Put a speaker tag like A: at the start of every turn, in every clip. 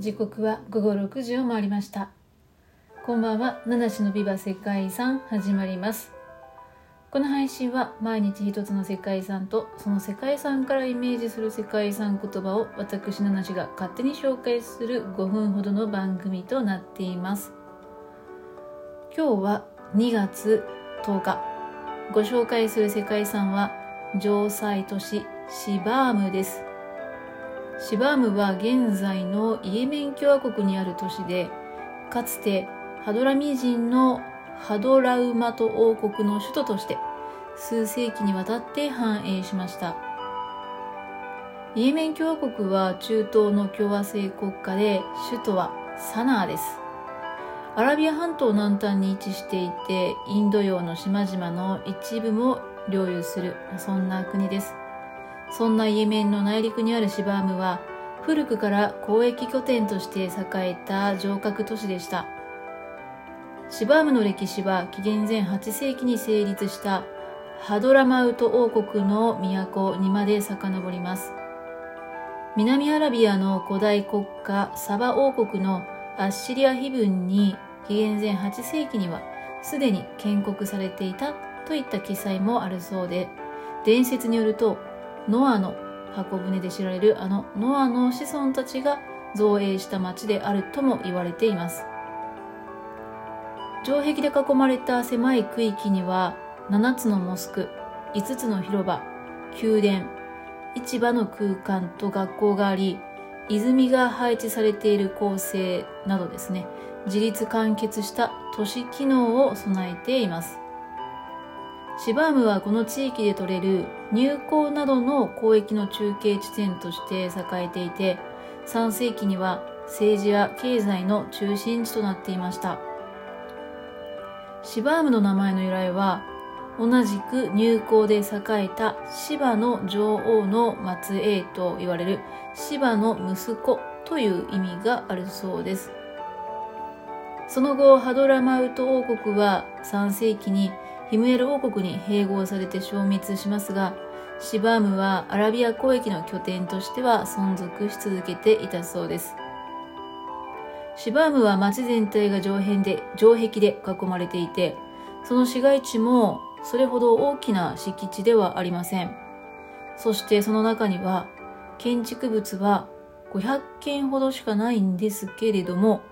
A: 時刻は午後6時を回りました。こんばんは七種のビバ世界遺産始まります。この配信は毎日一つの世界遺産とその世界遺産からイメージする世界遺産言葉を私七種が勝手に紹介する5分ほどの番組となっています。今日は2月10日。ご紹介する世界遺産は城塞都市シバームです。シバームは現在のイエメン共和国にある都市でかつてハドラミ人のハドラウマト王国の首都として数世紀にわたって繁栄しました。イエメン共和国は中東の共和制国家で首都はサナーです。アラビア半島南端に位置していてインド洋の島々の一部も領有するそんな国です。そんなイエメンの内陸にあるシバームは古くから交易拠点として栄えた城郭都市でした。シバームの歴史は紀元前8世紀に成立したハドラマウト王国の都にまで遡ります。南アラビアの古代国家サバ王国のアッシリア碑文に紀元前8世紀にはすでに建国されていたといった記載もあるそうで伝説によるとノアの箱舟で知られるあのノアの子孫たちが造営した町であるとも言われています。城壁で囲まれた狭い区域には7つのモスク5つの広場宮殿市場の空間と学校があり泉が配置されている構成などですね。自立完結した都市機能を備えています。シバームはこの地域で取れる入港などの交易の中継地点として栄えていて3世紀には政治や経済の中心地となっていました。シバームの名前の由来は同じく入港で栄えた芝の女王の末裔と言われる芝の息子という意味があるそうです。その後ハドラマウト王国は3世紀にヒムエル王国に併合されて消滅しますがシバームはアラビア交易の拠点としては存続し続けていたそうです。シバームは町全体が城壁で城壁で囲まれていてその市街地もそれほど大きな敷地ではありません。そしてその中には建築物は500件ほどしかないんですけれども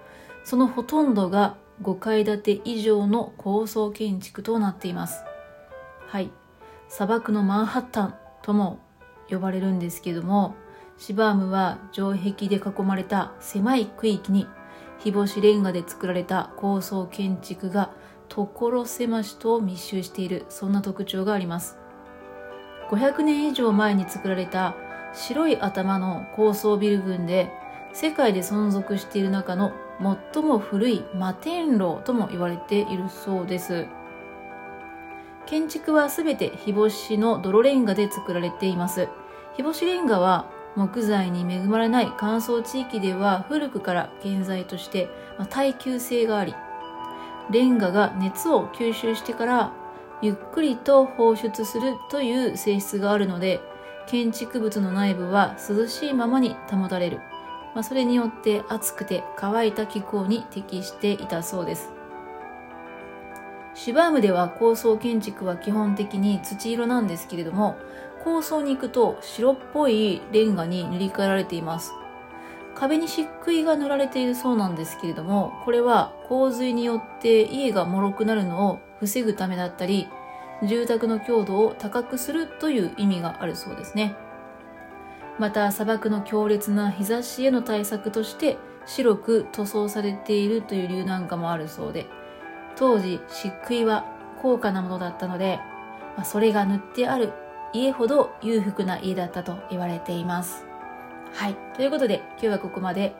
A: そのほとんどが5階建て以上の高層建築となっています。はい。砂漠のマンハッタンとも呼ばれるんですけどもシバームは城壁で囲まれた狭い区域に日干しレンガで作られた高層建築が所狭しと密集しているそんな特徴があります。500年以上前に作られた白い頭の高層ビル群で世界で存続している中の最も古い摩天楼とも言われているそうです。建築はすべて日干しの泥レンガで作られています。日干しレンガは木材に恵まれない乾燥地域では古くから建材として耐久性がありレンガが熱を吸収してからゆっくりと放出するという性質があるので建築物の内部は涼しいままに保たれる、まあ、それによって暑くて乾いた気候に適していたそうです。シバームでは高層建築は基本的に土色なんですけれども高層に行くと白っぽいレンガに塗り替えられています。壁に漆喰が塗られているそうなんですけれどもこれは洪水によって家が脆くなるのを防ぐためだったり住宅の強度を高くするという意味があるそうですね。また砂漠の強烈な日差しへの対策として白く塗装されているという理由なんかもあるそうで当時漆喰は高価なものだったので、ま、それが塗ってある家ほど裕福な家だったと言われています。はい。ということで、今日はここまで、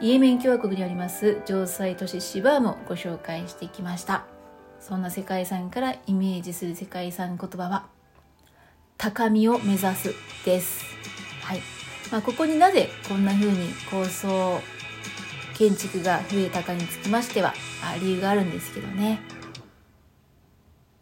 A: イエメン共和国にあります城塞都市シバームをご紹介してきました。そんな世界遺産からイメージする世界遺産言葉は、高みを目指すです。はい。まあ、ここになぜこんな風に高層建築が増えたかにつきましては、理由があるんですけどね。